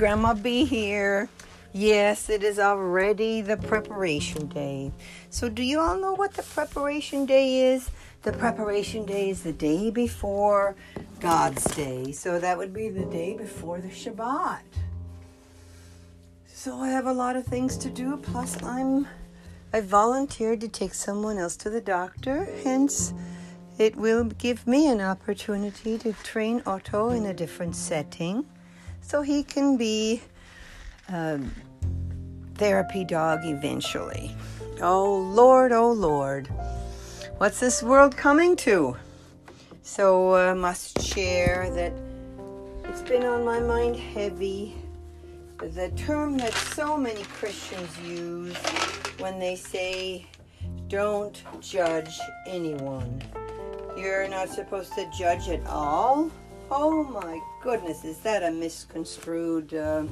Grandma B here. Yes, it is already the preparation day. So, do you all know what the preparation day is? The preparation day is the day before God's day. So, that would be the day before the Shabbat. So, I have a lot of things to do, plus, I'm I volunteered to take someone else to the doctor, hence, it will give me an opportunity to train Otto in a different setting so he can be a therapy dog eventually. Oh Lord, oh Lord, what's this world coming to? So I uh, must share that it's been on my mind heavy. The term that so many Christians use when they say, don't judge anyone. You're not supposed to judge at all? Oh my goodness, is that a misconstrued uh,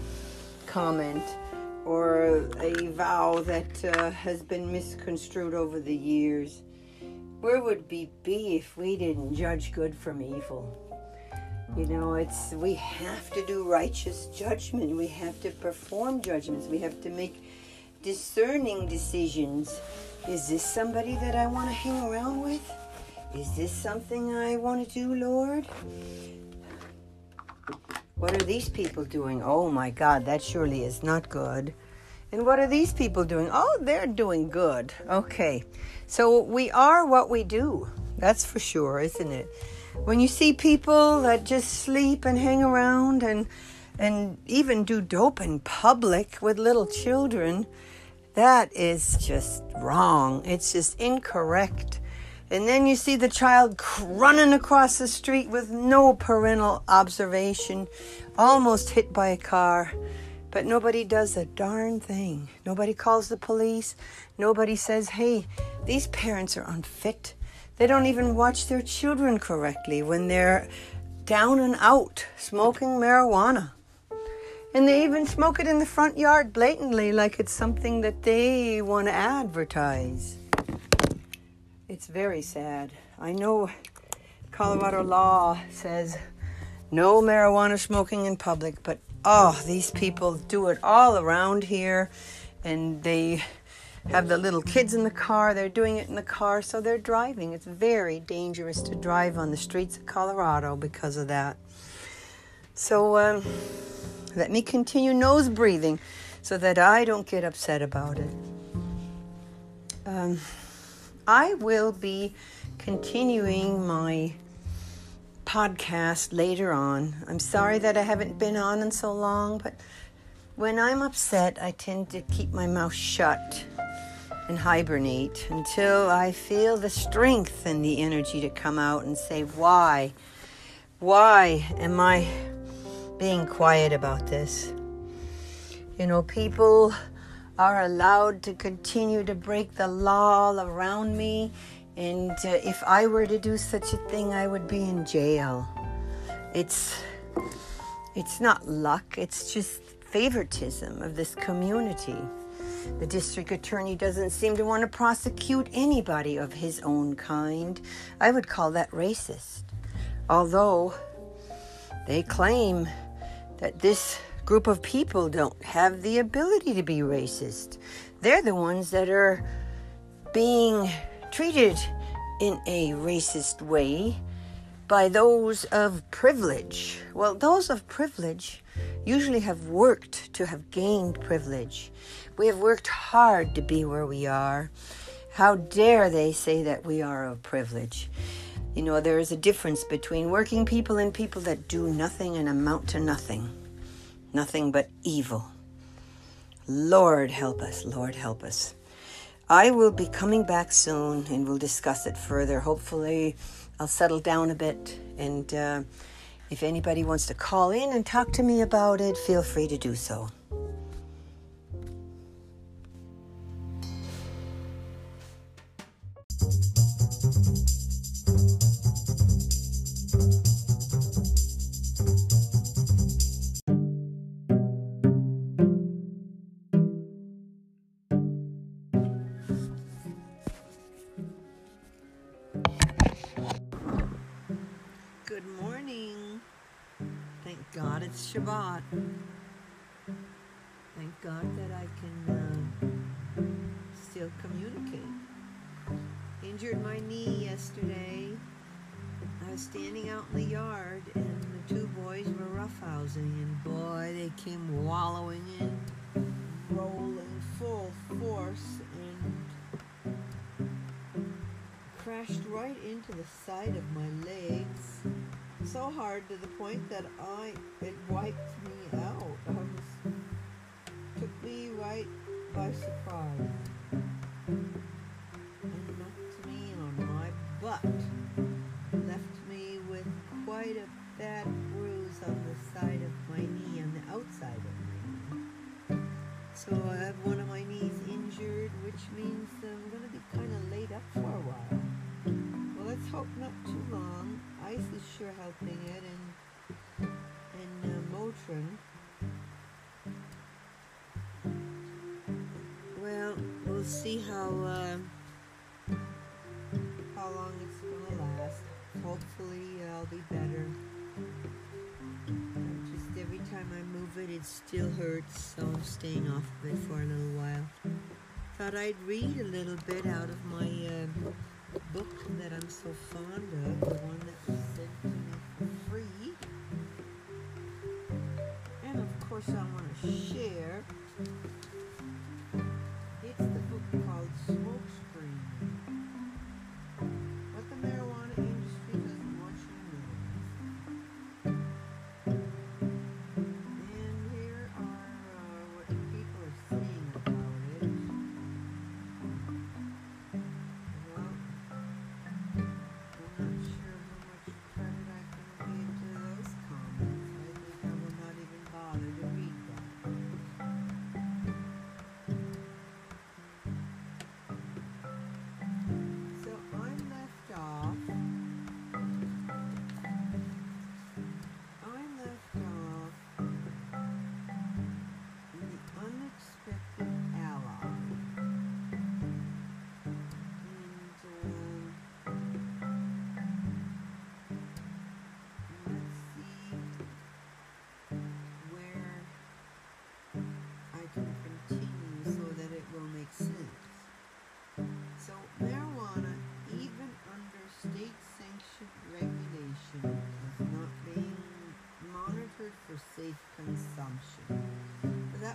comment or a vow that uh, has been misconstrued over the years? Where would we be if we didn't judge good from evil? You know, it's we have to do righteous judgment. We have to perform judgments. We have to make discerning decisions. Is this somebody that I want to hang around with? Is this something I want to do, Lord? What are these people doing? Oh my God, that surely is not good. And what are these people doing? Oh, they're doing good. Okay. So we are what we do. That's for sure, isn't it? When you see people that just sleep and hang around and and even do dope in public with little children, that is just wrong. It's just incorrect. And then you see the child running across the street with no parental observation, almost hit by a car. But nobody does a darn thing. Nobody calls the police. Nobody says, hey, these parents are unfit. They don't even watch their children correctly when they're down and out smoking marijuana. And they even smoke it in the front yard blatantly, like it's something that they want to advertise. It's very sad. I know Colorado law says no marijuana smoking in public, but oh, these people do it all around here and they have the little kids in the car. They're doing it in the car, so they're driving. It's very dangerous to drive on the streets of Colorado because of that. So um, let me continue nose breathing so that I don't get upset about it. Um, I will be continuing my podcast later on. I'm sorry that I haven't been on in so long, but when I'm upset, I tend to keep my mouth shut and hibernate until I feel the strength and the energy to come out and say, Why? Why am I being quiet about this? You know, people are allowed to continue to break the law all around me. And uh, if I were to do such a thing, I would be in jail. It's it's not luck, it's just favoritism of this community. The district attorney doesn't seem to want to prosecute anybody of his own kind. I would call that racist. Although they claim that this group of people don't have the ability to be racist. They're the ones that are being treated in a racist way by those of privilege. Well, those of privilege usually have worked to have gained privilege. We have worked hard to be where we are. How dare they say that we are of privilege? You know, there is a difference between working people and people that do nothing and amount to nothing nothing but evil. Lord help us, Lord help us. I will be coming back soon and we'll discuss it further. Hopefully, I'll settle down a bit. And uh, if anybody wants to call in and talk to me about it, feel free to do so. Shabbat. Thank God that I can uh, still communicate. Injured my knee yesterday. I was standing out in the yard and the two boys were roughhousing and boy they came wallowing in, rolling full force and crashed right into the side of my legs so hard to the point that I it wiped me out. I was took me right by surprise and knocked me on my butt. Left me with quite a bad bruise on the side of my knee, on the outside of my knee. So I have one uh, how long it's gonna last. Hopefully, I'll be better. Just every time I move it, it still hurts, so I'm staying off of it for a little while. Thought I'd read a little bit out of my uh, book that I'm so fond of, the one that was sent to me for free. And of course, I want to share.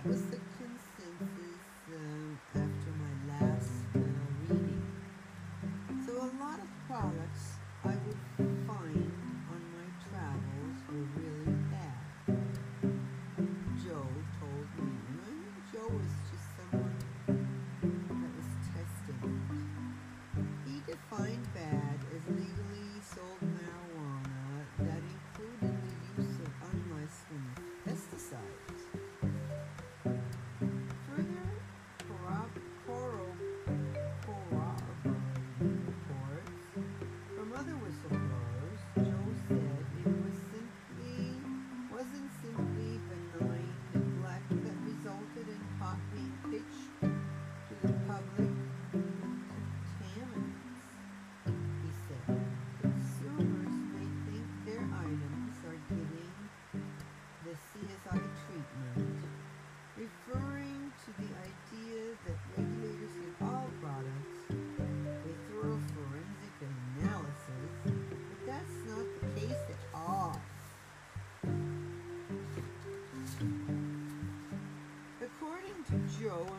Was Joe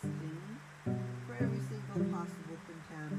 for every single possible contaminant.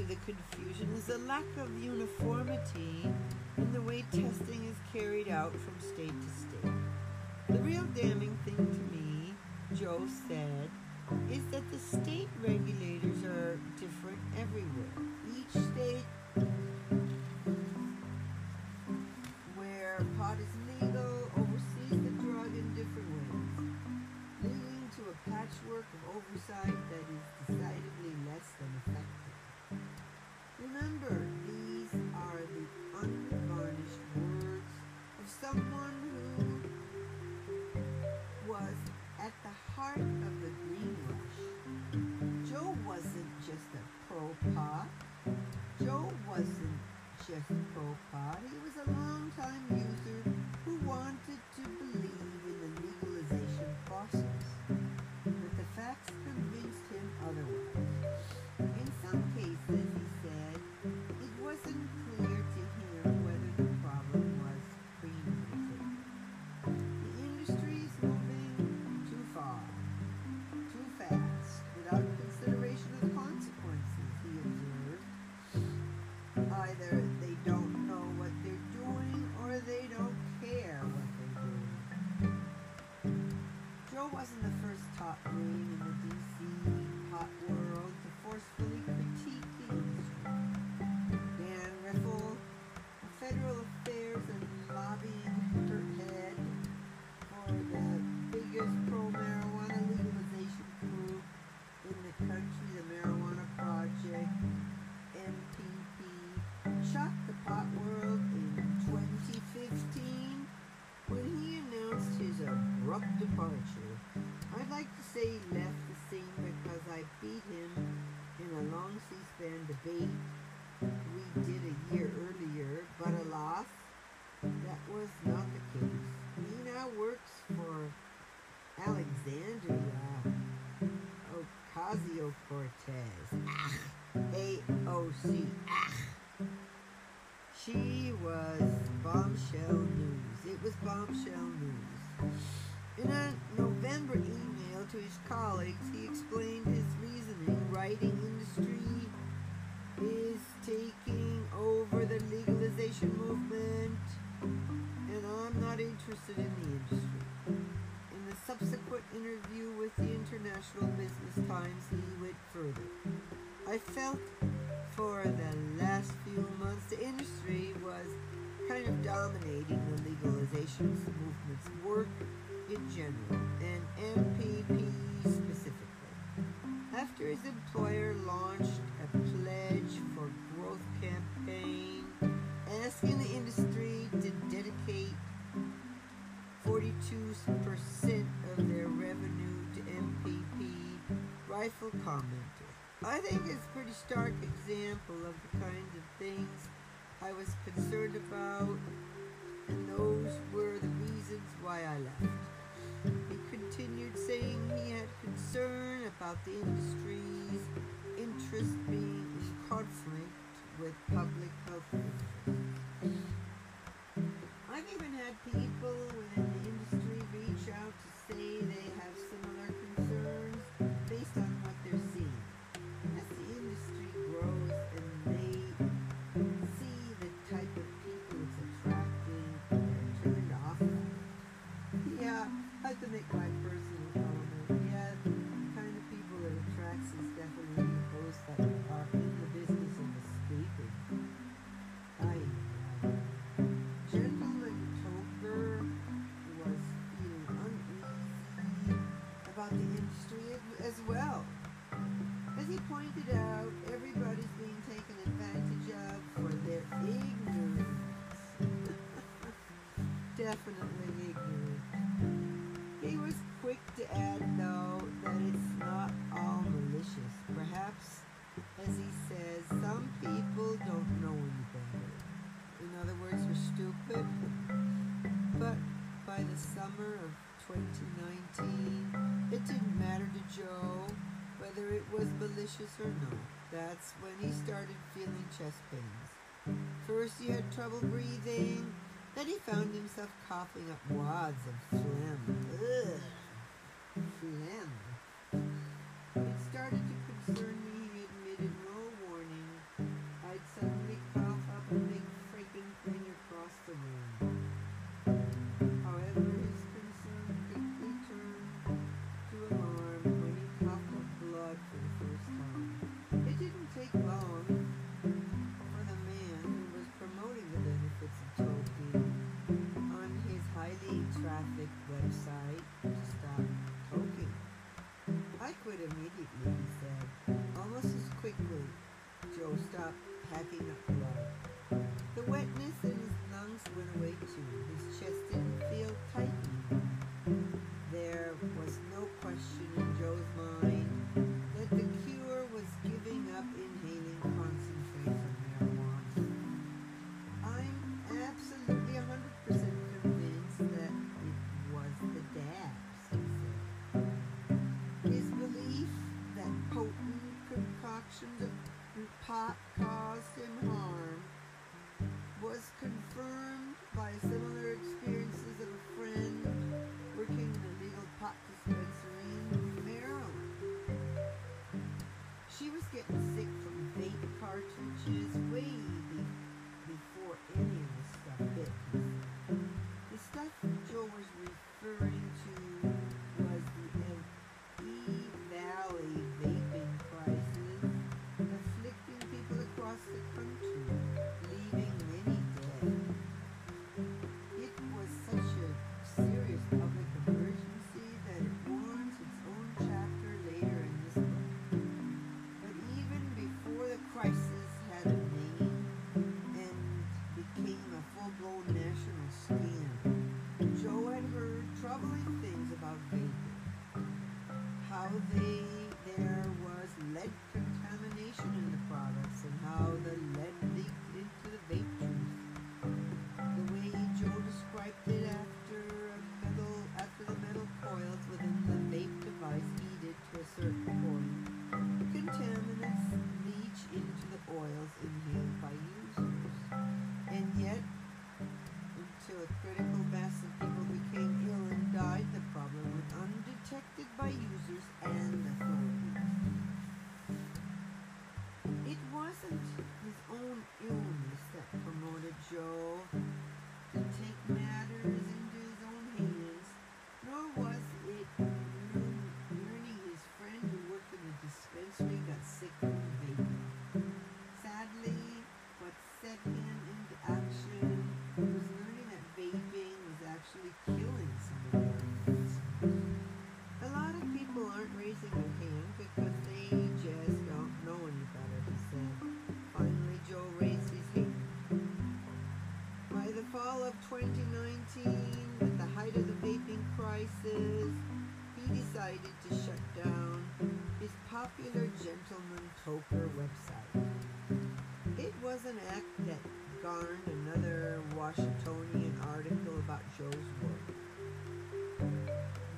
to the confusion is a lack of uniformity in the way testing is carried out from state to state. The real damning thing to me, Joe said, is that the state regulators are different everywhere. Each state was bombshell news. It was bombshell news. In a November email to his colleagues, I think it's a pretty stark example of the kinds of things I was concerned about, and those were the reasons why I left. He continued saying he had concern about the industry's interest being in conflict with public malicious or not, that's when he started feeling chest pains. First he had trouble breathing, then he found himself coughing up wads of phlegm. Ugh. Phlegm. garnered another Washingtonian article about Joe's work.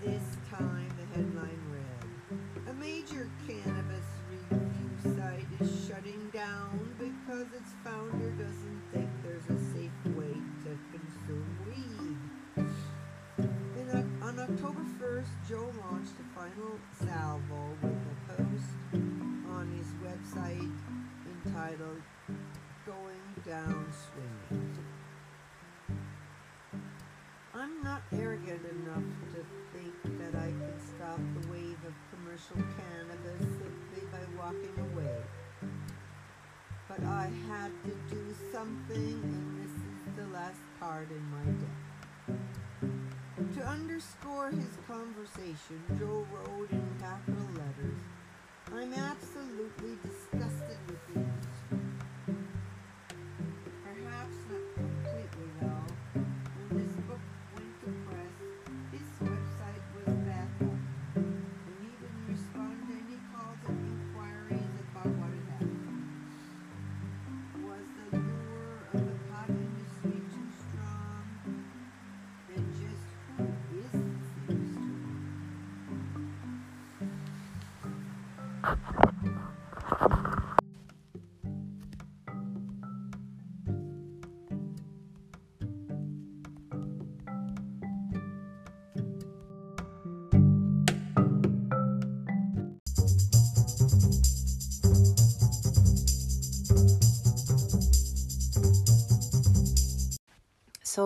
This time the headline read, A major cannabis review site is shutting down because its founder doesn't think conversation, Joe Rogan.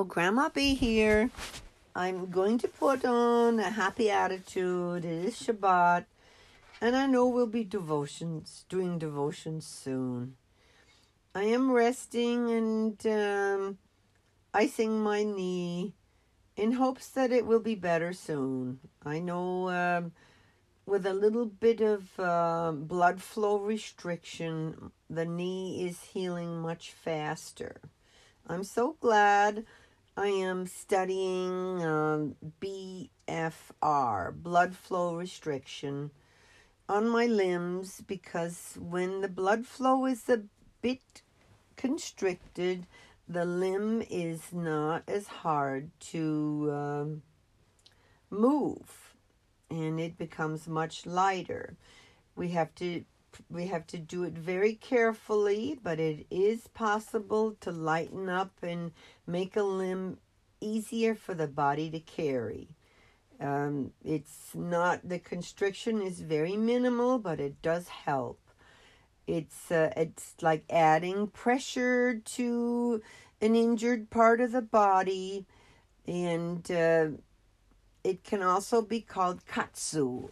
Grandma B here. I'm going to put on a happy attitude. It is Shabbat. And I know we'll be devotions, doing devotions soon. I am resting and um, icing my knee in hopes that it will be better soon. I know um, with a little bit of uh, blood flow restriction, the knee is healing much faster. I'm so glad I am studying um, BFR, blood flow restriction, on my limbs because when the blood flow is a bit constricted, the limb is not as hard to um, move and it becomes much lighter. We have to we have to do it very carefully, but it is possible to lighten up and make a limb easier for the body to carry. Um, it's not the constriction is very minimal, but it does help. It's uh, it's like adding pressure to an injured part of the body, and uh, it can also be called Kaatsu.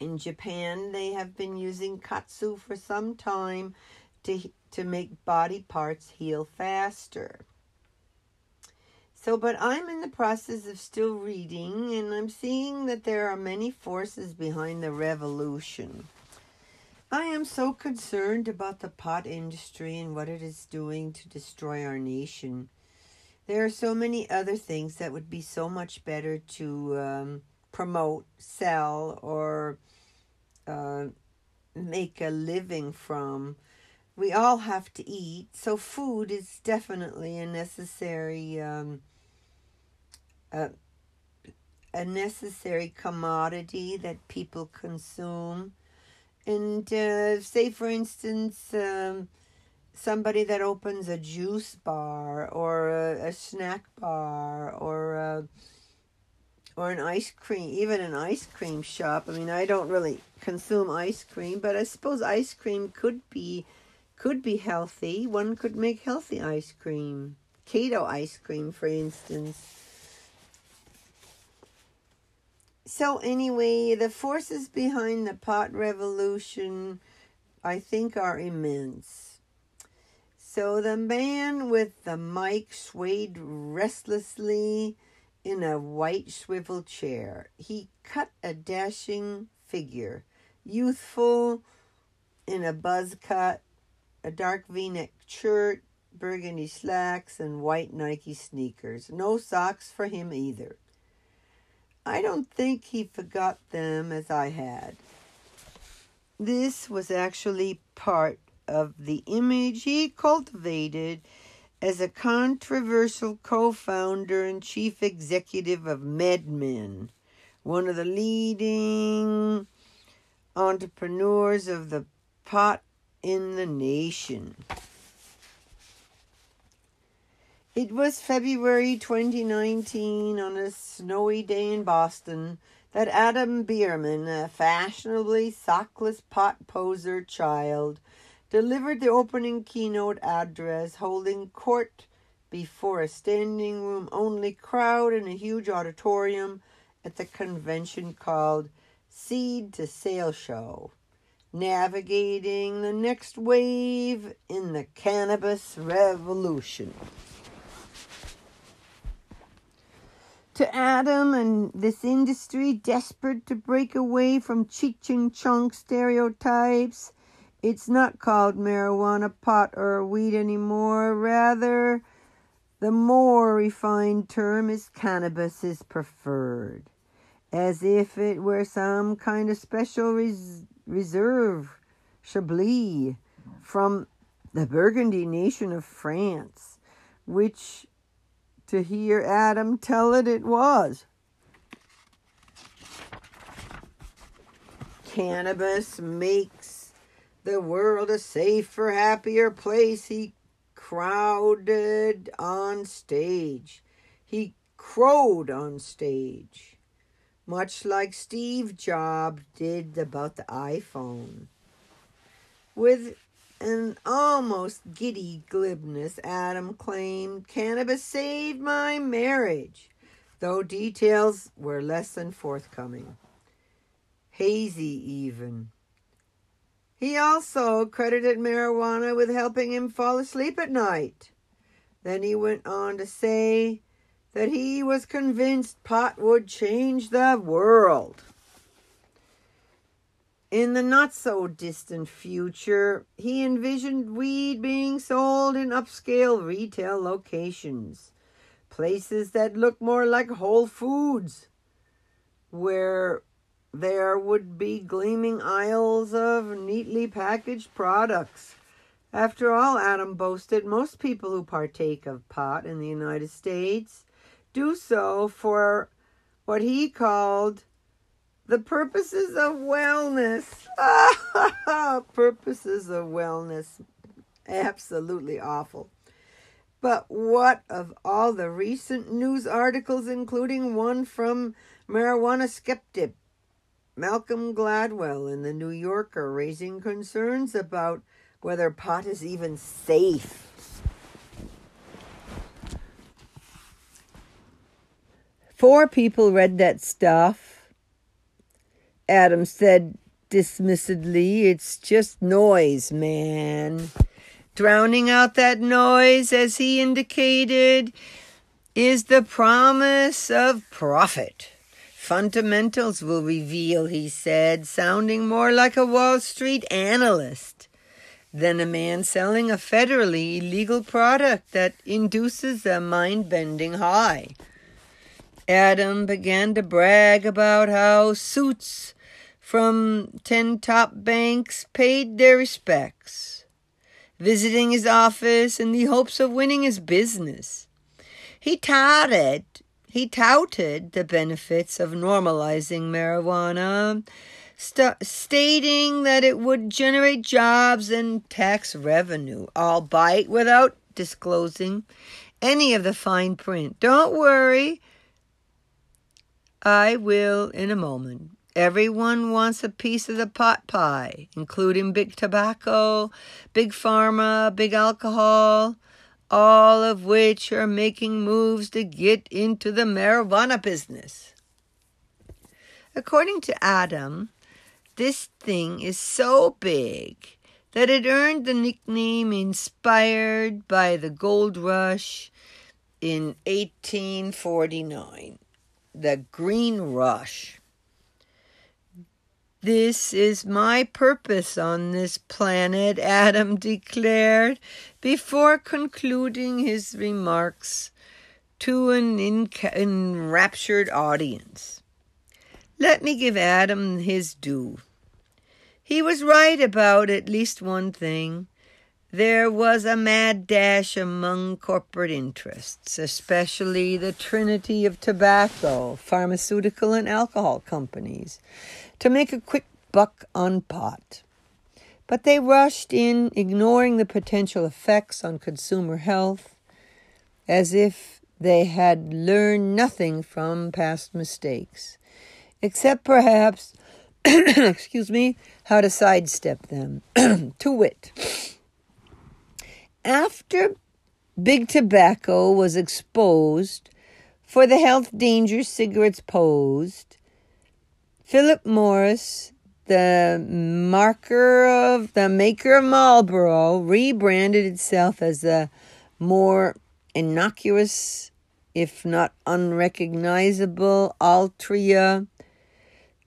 In Japan, they have been using Kaatsu for some time to to make body parts heal faster. So, but I'm in the process of still reading, and I'm seeing that there are many forces behind the revolution. I am so concerned about the pot industry and what it is doing to destroy our nation. There are so many other things that would be so much better to um, promote, sell, or uh, make a living from. We all have to eat, so food is definitely a necessary um, a, a necessary commodity that people consume and uh, say, for instance, um, somebody that opens a juice bar or a, a snack bar or a, or an ice cream, even an ice cream shop. I mean, I don't really consume ice cream, but I suppose ice cream could be could be healthy. One could make healthy ice cream, keto ice cream, for instance. So, anyway, the forces behind the pot revolution, I think, are immense. So, the man with the mic swayed restlessly in a white swivel chair. He cut a dashing figure, youthful in a buzz cut, a dark v neck shirt, burgundy slacks, and white Nike sneakers. No socks for him either. I don't think he forgot them as I had. This was actually part of the image he cultivated as a controversial co founder and chief executive of MedMen, one of the leading entrepreneurs of the pot in the nation. It was February 2019 on a snowy day in Boston that Adam Bierman, a fashionably sockless pot poser child, delivered the opening keynote address holding court before a standing room only crowd in a huge auditorium at the convention called Seed to Sale Show, navigating the next wave in the cannabis revolution. to Adam and this industry desperate to break away from Cheech and Chong stereotypes. It's not called marijuana, pot, or weed anymore. Rather, the more refined term is cannabis is preferred, as if it were some kind of special res- reserve, Chablis, from the Burgundy nation of France, which to hear Adam tell it it was. Cannabis makes the world a safer, happier place. He crowded on stage. He crowed on stage, much like Steve Jobs did about the iPhone. With an almost giddy glibness, Adam claimed cannabis saved my marriage, though details were less than forthcoming. Hazy, even. He also credited marijuana with helping him fall asleep at night. Then he went on to say that he was convinced pot would change the world. In the not so distant future, he envisioned weed being sold in upscale retail locations, places that look more like Whole Foods, where there would be gleaming aisles of neatly packaged products. After all, Adam boasted, most people who partake of pot in the United States do so for what he called the purposes of wellness. purposes of wellness. Absolutely awful. But what of all the recent news articles, including one from marijuana skeptic Malcolm Gladwell in the New Yorker, raising concerns about whether pot is even safe? Four people read that stuff. Adam said dismissedly, It's just noise, man. Drowning out that noise, as he indicated, is the promise of profit. Fundamentals will reveal, he said, sounding more like a Wall Street analyst than a man selling a federally illegal product that induces a mind bending high. Adam began to brag about how suits from ten top banks paid their respects, visiting his office in the hopes of winning his business. He touted, he touted the benefits of normalizing marijuana, st- stating that it would generate jobs and tax revenue, albeit without disclosing any of the fine print. Don't worry, I will in a moment. Everyone wants a piece of the pot pie, including big tobacco, big pharma, big alcohol, all of which are making moves to get into the marijuana business. According to Adam, this thing is so big that it earned the nickname inspired by the gold rush in 1849 the green rush. This is my purpose on this planet, Adam declared before concluding his remarks to an enraptured audience. Let me give Adam his due. He was right about at least one thing. There was a mad dash among corporate interests, especially the trinity of tobacco, pharmaceutical, and alcohol companies, to make a quick buck on pot. But they rushed in, ignoring the potential effects on consumer health, as if they had learned nothing from past mistakes, except perhaps, excuse me, how to sidestep them. to wit, after big tobacco was exposed for the health dangers cigarettes posed, Philip Morris, the marker of the maker of Marlboro, rebranded itself as a more innocuous, if not unrecognizable, Altria,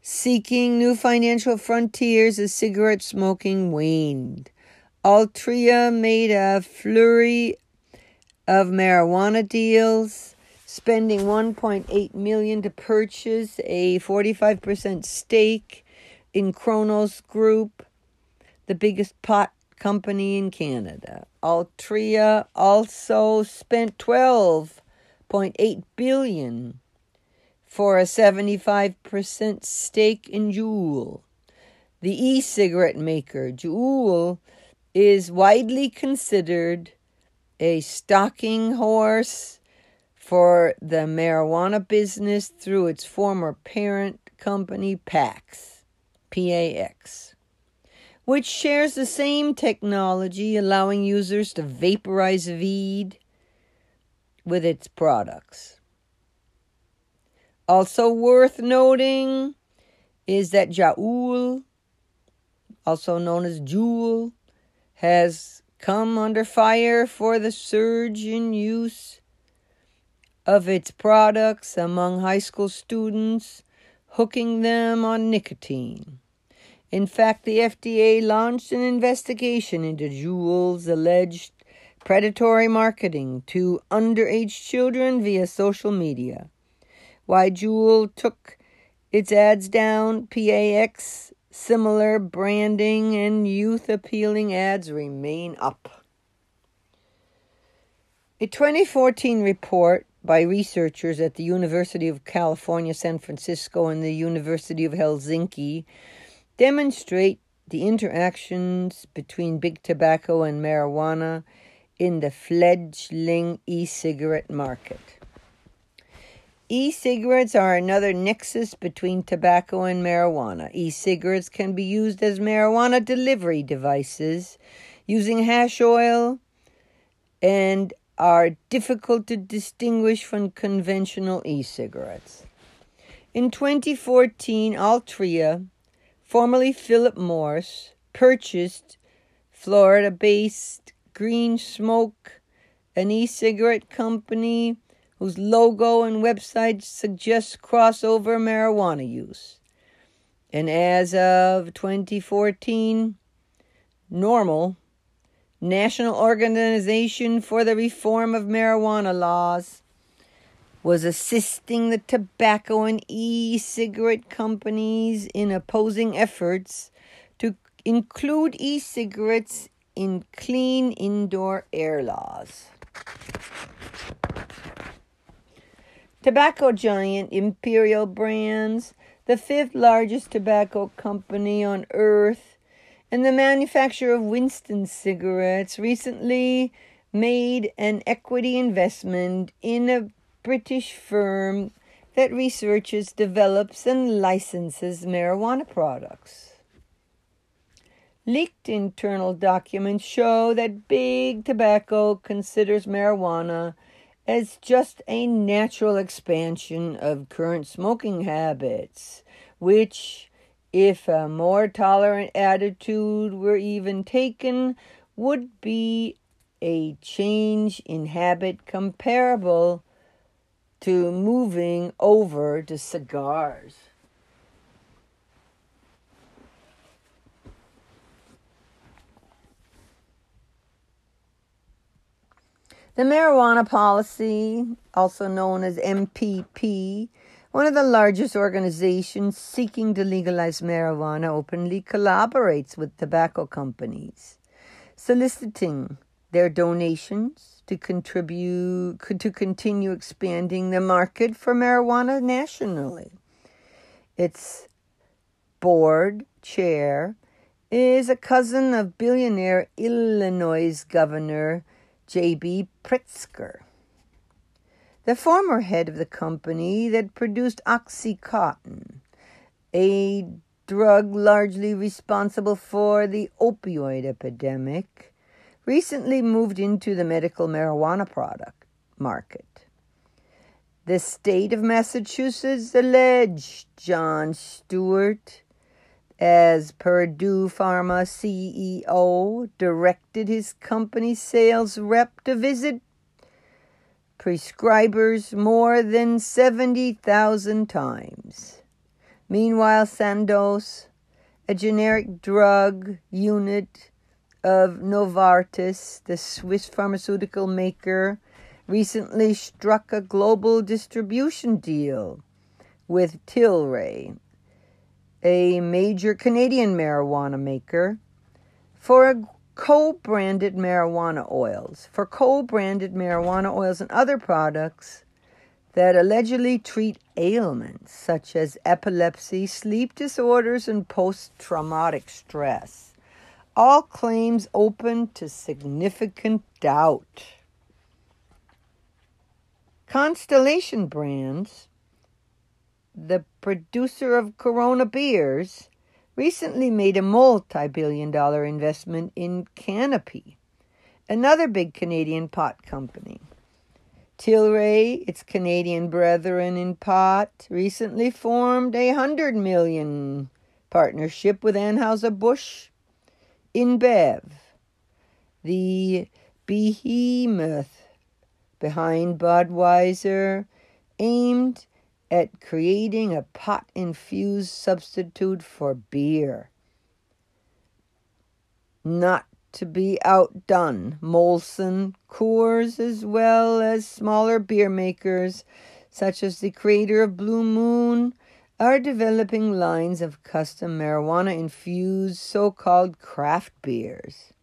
seeking new financial frontiers as cigarette smoking waned. Altria made a flurry of marijuana deals, spending 1.8 million to purchase a 45% stake in Cronos Group, the biggest pot company in Canada. Altria also spent 12.8 billion for a 75% stake in Juul. The e-cigarette maker Juul is widely considered a stalking horse for the marijuana business through its former parent company PAX, PAX, which shares the same technology, allowing users to vaporize weed with its products. Also worth noting is that Jaul, also known as Juul, has come under fire for the surge in use of its products among high school students, hooking them on nicotine. In fact, the FDA launched an investigation into Juul's alleged predatory marketing to underage children via social media. Why Juul took its ads down, PAX, similar branding, and youth appealing ads remain up. A 2014 report by researchers at the University of California, San Francisco, and the University of Helsinki demonstrate the interactions between big tobacco and marijuana in the fledgling e cigarette market. E cigarettes are another nexus between tobacco and marijuana. E cigarettes can be used as marijuana delivery devices using hash oil and are difficult to distinguish from conventional e cigarettes. In 2014, Altria formerly Philip Morris, purchased Florida based Green Smoke, an e cigarette company whose logo and website suggests crossover marijuana use. And as of 2014, NORML, National Organization for the Reform of Marijuana Laws, was assisting the tobacco and e cigarette companies in opposing efforts to include e cigarettes in clean indoor air laws. Tobacco giant Imperial Brands, the fifth largest tobacco company on earth, and the manufacturer of Winston cigarettes recently made an equity investment in a British firm that researches, develops, and licenses marijuana products. Leaked internal documents show that Big Tobacco considers marijuana as just a natural expansion of current smoking habits, which, if a more tolerant attitude were even taken, would be a change in habit comparable to moving over to cigars. The marijuana policy, also known as MPP, one of the largest organizations seeking to legalize marijuana, openly collaborates with tobacco companies, soliciting their donations to contribute to continue expanding the market for marijuana nationally. Its board chair is a cousin of billionaire Illinois Governor J.B. Pritzker. The former head of the company that produced Oxycontin, a drug largely responsible for the opioid epidemic, recently moved into the medical marijuana product market. The state of Massachusetts alleged John Stewart, as Purdue Pharma CEO, directed his company's sales rep to visit prescribers more than 70,000 times. Meanwhile, Sandoz, a generic drug unit of Novartis, the Swiss pharmaceutical maker, recently struck a global distribution deal with Tilray, a major Canadian marijuana maker, for co branded marijuana oils, for co branded marijuana oils and other products that allegedly treat ailments such as epilepsy, sleep disorders, and post traumatic stress all claims open to significant doubt. Constellation Brands, the producer of Corona beers, recently made a multi billion dollar investment in Canopy, another big Canadian pot company. Tilray, its Canadian brethren in pot, recently formed a hundred million partnership with Anheuser-Busch InBev, the behemoth behind Budweiser, aimed at creating a pot infused substitute for beer. Not to be outdone, Molson, Coors, as well as smaller beer makers such as the creator of Blue Moon, are developing lines of custom marijuana infused so called craft beers.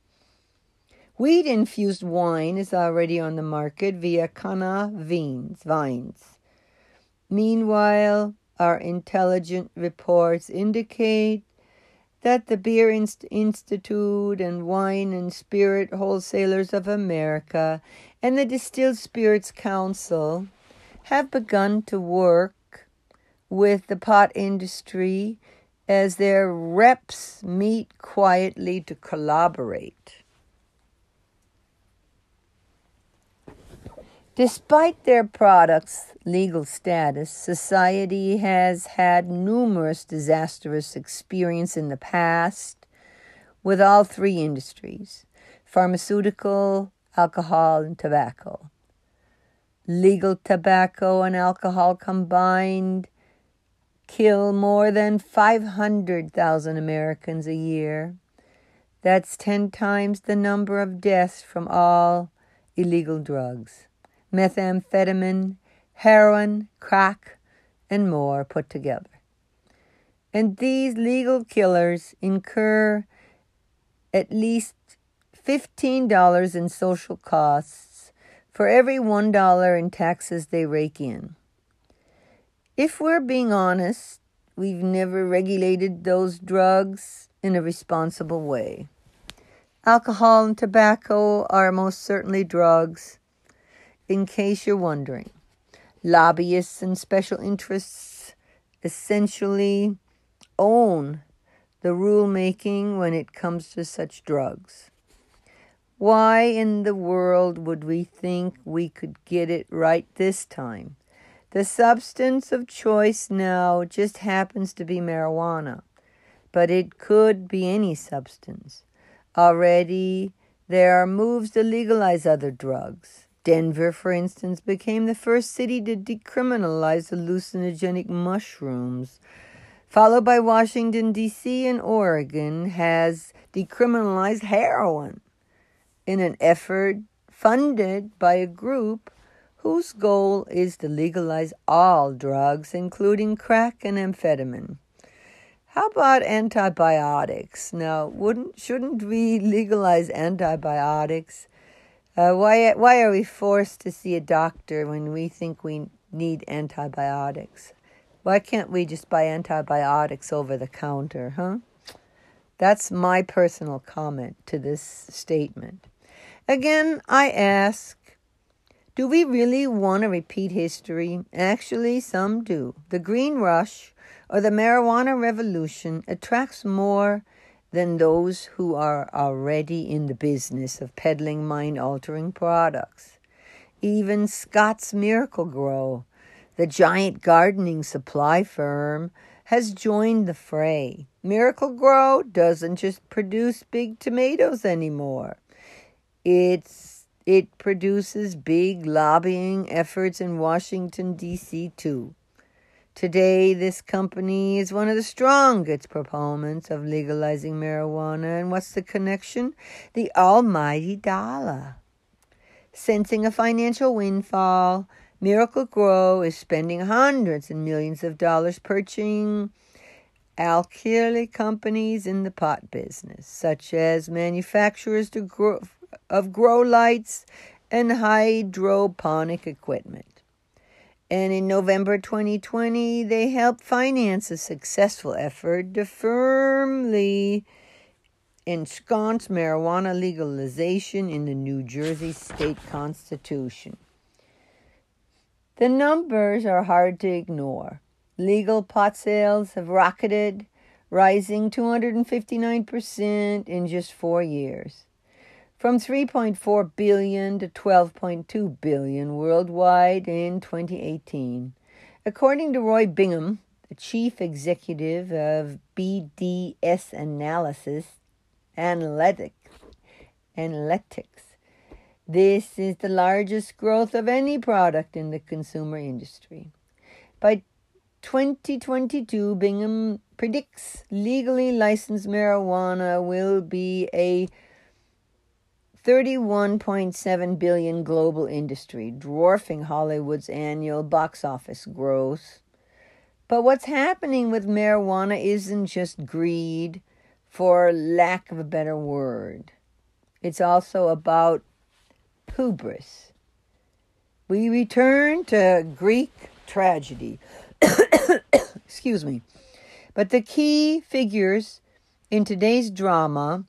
Weed infused wine is already on the market via Canna Vines. Vines. Meanwhile, our intelligent reports indicate that the Beer Inst- Institute and Wine and Spirit Wholesalers of America and the Distilled Spirits Council have begun to work with the pot industry as their reps meet quietly to collaborate. Despite their products' legal status, society has had numerous disastrous experiences in the past with all three industries pharmaceutical, alcohol, and tobacco. Legal tobacco and alcohol combined kill more than 500,000 Americans a year. That's 10 times the number of deaths from all illegal drugs methamphetamine, heroin, crack, and more put together. And these legal killers incur at least $15 in social costs for every $1 in taxes they rake in. If we're being honest, we've never regulated those drugs in a responsible way. Alcohol and tobacco are most certainly drugs in case you're wondering. Lobbyists and special interests essentially own the rulemaking when it comes to such drugs. Why in the world would we think we could get it right this time? The substance of choice now just happens to be marijuana, but it could be any substance. Already there are moves to legalize other drugs. Denver, for instance, became the first city to decriminalize hallucinogenic mushrooms, followed by Washington, D.C., and Oregon has decriminalized heroin in an effort funded by a group whose goal is to legalize all drugs, including crack and amphetamine. How about antibiotics? Now, wouldn't shouldn't we legalize antibiotics? Uh, why, why are we forced to see a doctor when we think we need antibiotics? Why can't we just buy antibiotics over the counter, huh? That's my personal comment to this statement. Again, I ask do we really want to repeat history? Actually, some do. The Green Rush or the Marijuana Revolution attracts more than those who are already in the business of peddling mind altering products. Even Scotts Miracle-Gro, the giant gardening supply firm, has joined the fray. Miracle-Gro doesn't just produce big tomatoes anymore. It's it produces big lobbying efforts in Washington D.C. too. Today, this company is one of the strongest proponents of legalizing marijuana. And what's the connection? The almighty dollar. Sensing a financial windfall, Miracle-Gro is spending hundreds and millions of dollars purchasing alkali companies in the pot business, such as manufacturers grow, of grow lights and hydroponic equipment. And in November 2020, they helped finance a successful effort to firmly ensconce marijuana legalization in the New Jersey state constitution. The numbers are hard to ignore. Legal pot sales have rocketed rising 259% in just four years. From 3.4 billion to 12.2 billion worldwide in 2018. According to Roy Bingham, the chief executive of BDS Analysis Analytics, Analytics. This is the largest growth of any product in the consumer industry. By 2022, Bingham predicts legally licensed marijuana will be a 31.7 billion global industry, dwarfing Hollywood's annual box office growth. But what's happening with marijuana isn't just greed, for lack of a better word. It's also about hubris. We return to Greek tragedy. Excuse me. But the key figures in today's drama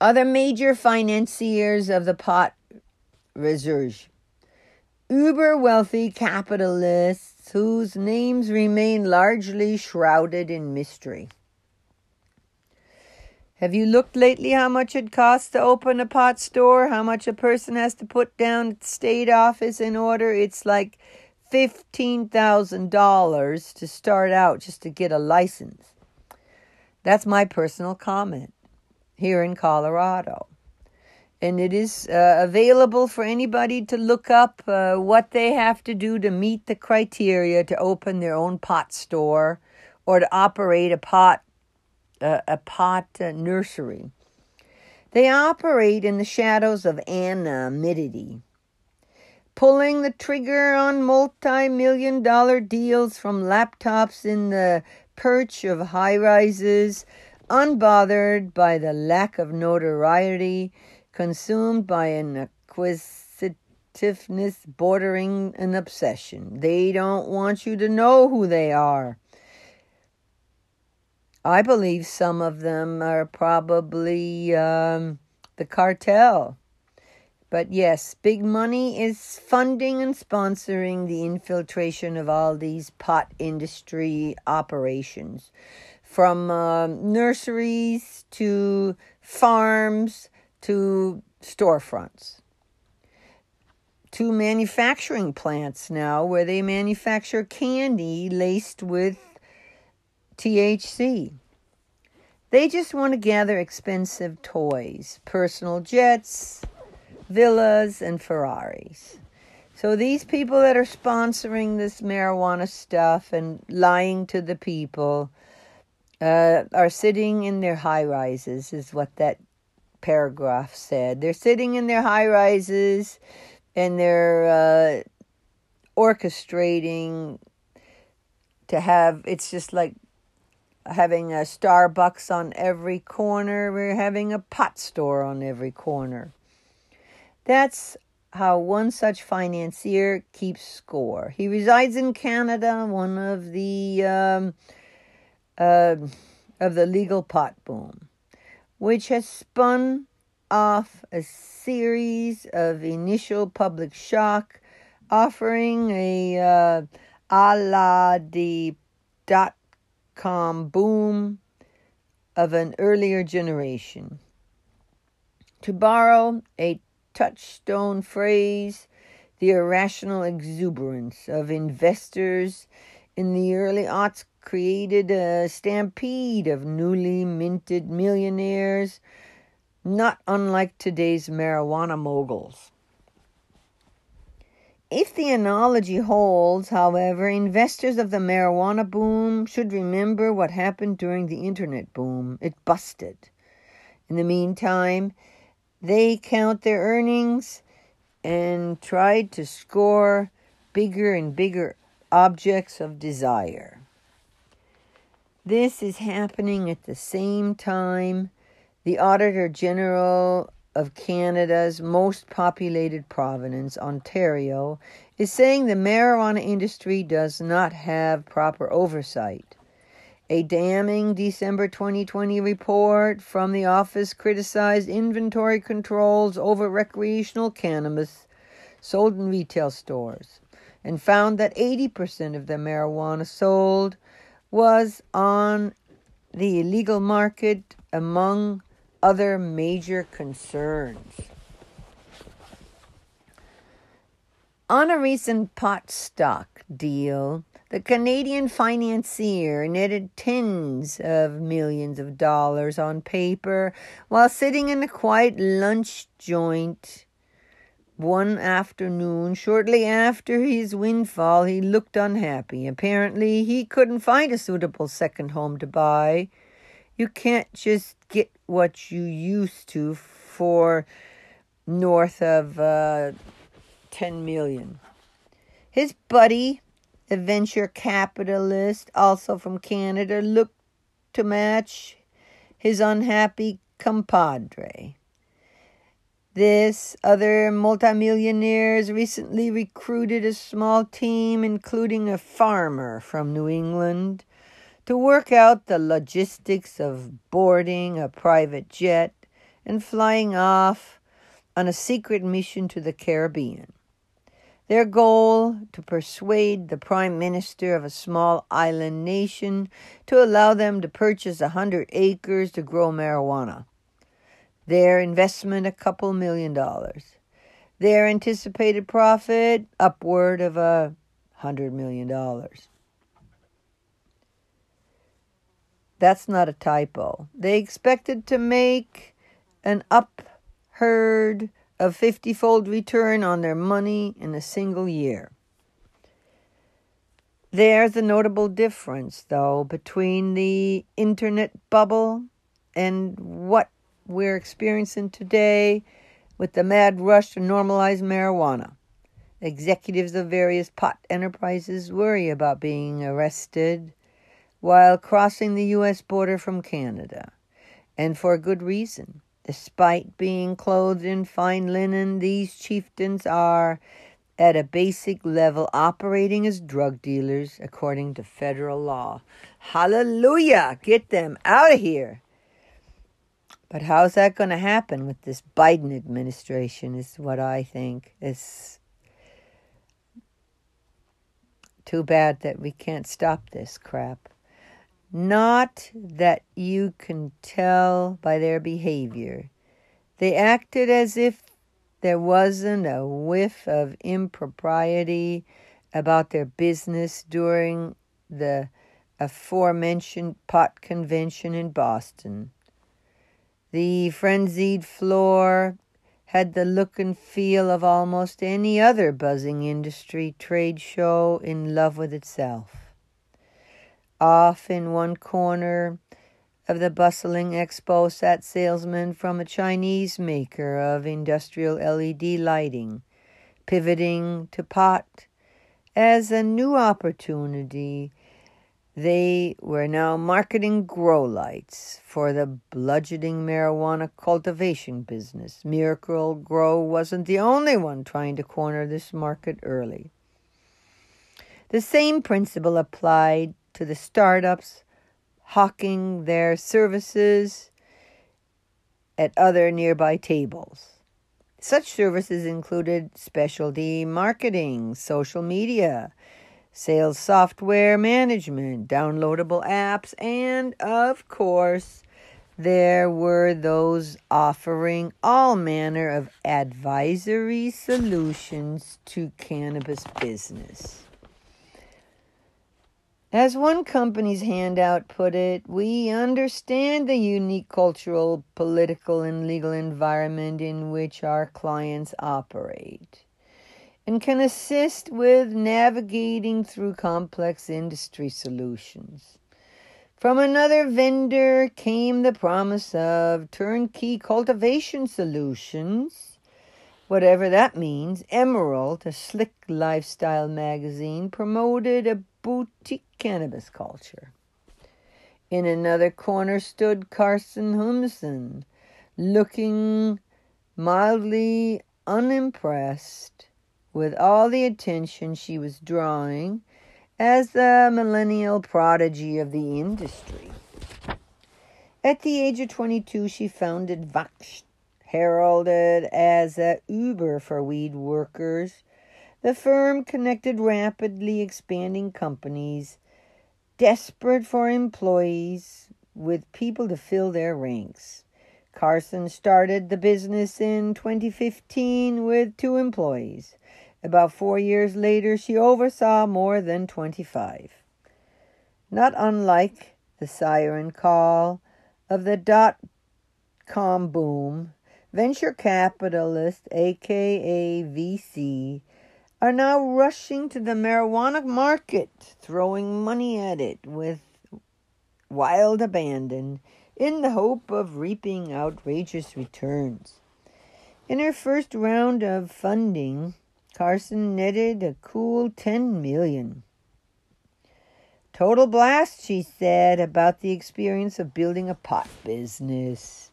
the major financiers of the pot resurge. Uber wealthy capitalists whose names remain largely shrouded in mystery. Have you looked lately how much it costs to open a pot store? How much a person has to put down at state office in order? It's like $15,000 to start out just to get a license. That's my personal comment here in Colorado. And it is uh, available for anybody to look up uh, what they have to do to meet the criteria to open their own pot store or to operate a pot a, a pot uh, nursery. They operate in the shadows of anonymity, pulling the trigger on multi million dollar deals from laptops in the perch of high rises, unbothered by the lack of notoriety, consumed by an acquisitiveness bordering an obsession. They don't want you to know who they are. I believe some of them are probably um, the cartel. But yes, big money is funding and sponsoring the infiltration of all these pot industry operations from uh, nurseries to farms to storefronts to manufacturing plants now where they manufacture candy laced with THC. They just want to gather expensive toys, personal jets, villas, and Ferraris. So these people that are sponsoring this marijuana stuff and lying to the people uh, are sitting in their high rises, is what that paragraph said. They're sitting in their high rises and they're uh, orchestrating to have it's just like having a Starbucks on every corner. We're having a pot store on every corner. That's how one such financier keeps score. He resides in Canada, one of the um, uh, of the legal pot boom, which has spun off a series of initial public shock, offering a uh, a la the dot com boom of an earlier generation. To borrow a touchstone phrase, the irrational exuberance of investors in the early aughts created a stampede of newly minted millionaires, not unlike today's marijuana moguls. If the analogy holds, however, investors of the marijuana boom should remember what happened during the internet boom. It busted. In the meantime, they count their earnings and tried to score bigger and bigger objects of desire. This is happening at the same time the Auditor General of Canada's most populated province, Ontario, is saying the marijuana industry does not have proper oversight. A damning December 2020 report from the office criticized inventory controls over recreational cannabis sold in retail stores and found that 80% of the marijuana sold was on the illegal market among other major concerns. On a recent pot stock deal, the Canadian financier netted tens of millions of dollars on paper while sitting in a quiet lunch joint one afternoon, shortly after his windfall, he looked unhappy. Apparently, he couldn't find a suitable second home to buy. You can't just get what you used to for north of uh, 10 million. His buddy, a venture capitalist, also from Canada, looked to match his unhappy compadre. This other multimillionaires recently recruited a small team, including a farmer from New England, to work out the logistics of boarding a private jet and flying off on a secret mission to the Caribbean. Their goal to persuade the prime minister of a small island nation to allow them to purchase a hundred acres to grow marijuana. Their investment, a couple million dollars. Their anticipated profit, upward of a hundred million dollars. That's not a typo. They expected to make an up herd of 50 fold return on their money in a single year. There's a notable difference, though, between the internet bubble and what we're experiencing today with the mad rush to normalize marijuana. Executives of various pot enterprises worry about being arrested while crossing the U.S. border from Canada, and for good reason. Despite being clothed in fine linen, these chieftains are, at a basic level, operating as drug dealers according to federal law. Hallelujah! Get them out of here! But how's that going to happen with this Biden administration? Is what I think. It's too bad that we can't stop this crap. Not that you can tell by their behavior. They acted as if there wasn't a whiff of impropriety about their business during the aforementioned pot convention in Boston. The frenzied floor had the look and feel of almost any other buzzing industry trade show in love with itself. Off in one corner of the bustling expo sat salesmen from a Chinese maker of industrial LED lighting, pivoting to pot as a new opportunity they were now marketing grow lights for the bludgeoning marijuana cultivation business. Miracle-Gro wasn't the only one trying to corner this market early. The same principle applied to the startups hawking their services at other nearby tables. Such services included specialty marketing, social media, sales software management, downloadable apps, and of course, there were those offering all manner of advisory solutions to cannabis business. As one company's handout put it, we understand the unique cultural, political, and legal environment in which our clients operate and can assist with navigating through complex industry solutions. From another vendor came the promise of turnkey cultivation solutions, whatever that means. Emerald, a slick lifestyle magazine, promoted a boutique cannabis culture. In another corner stood Karson Humiston, looking mildly unimpressed with all the attention she was drawing as the millennial prodigy of the industry. At the age of 22, she founded Vox, heralded as a Uber for weed workers. The firm connected rapidly expanding companies desperate for employees with people to fill their ranks. Karson started the business in 2015 with two employees. About four years later, she oversaw more than 25. Not unlike the siren call of the dot com boom, venture capitalists, aka VC, are now rushing to the marijuana market, throwing money at it with wild abandon in the hope of reaping outrageous returns. In her first round of funding, Karson netted a cool 10 million. Total blast, she said, about the experience of building a pot business.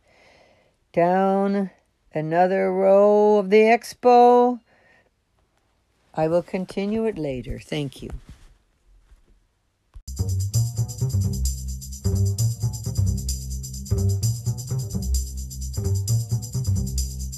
Down another row of the expo. I will continue it later. Thank you.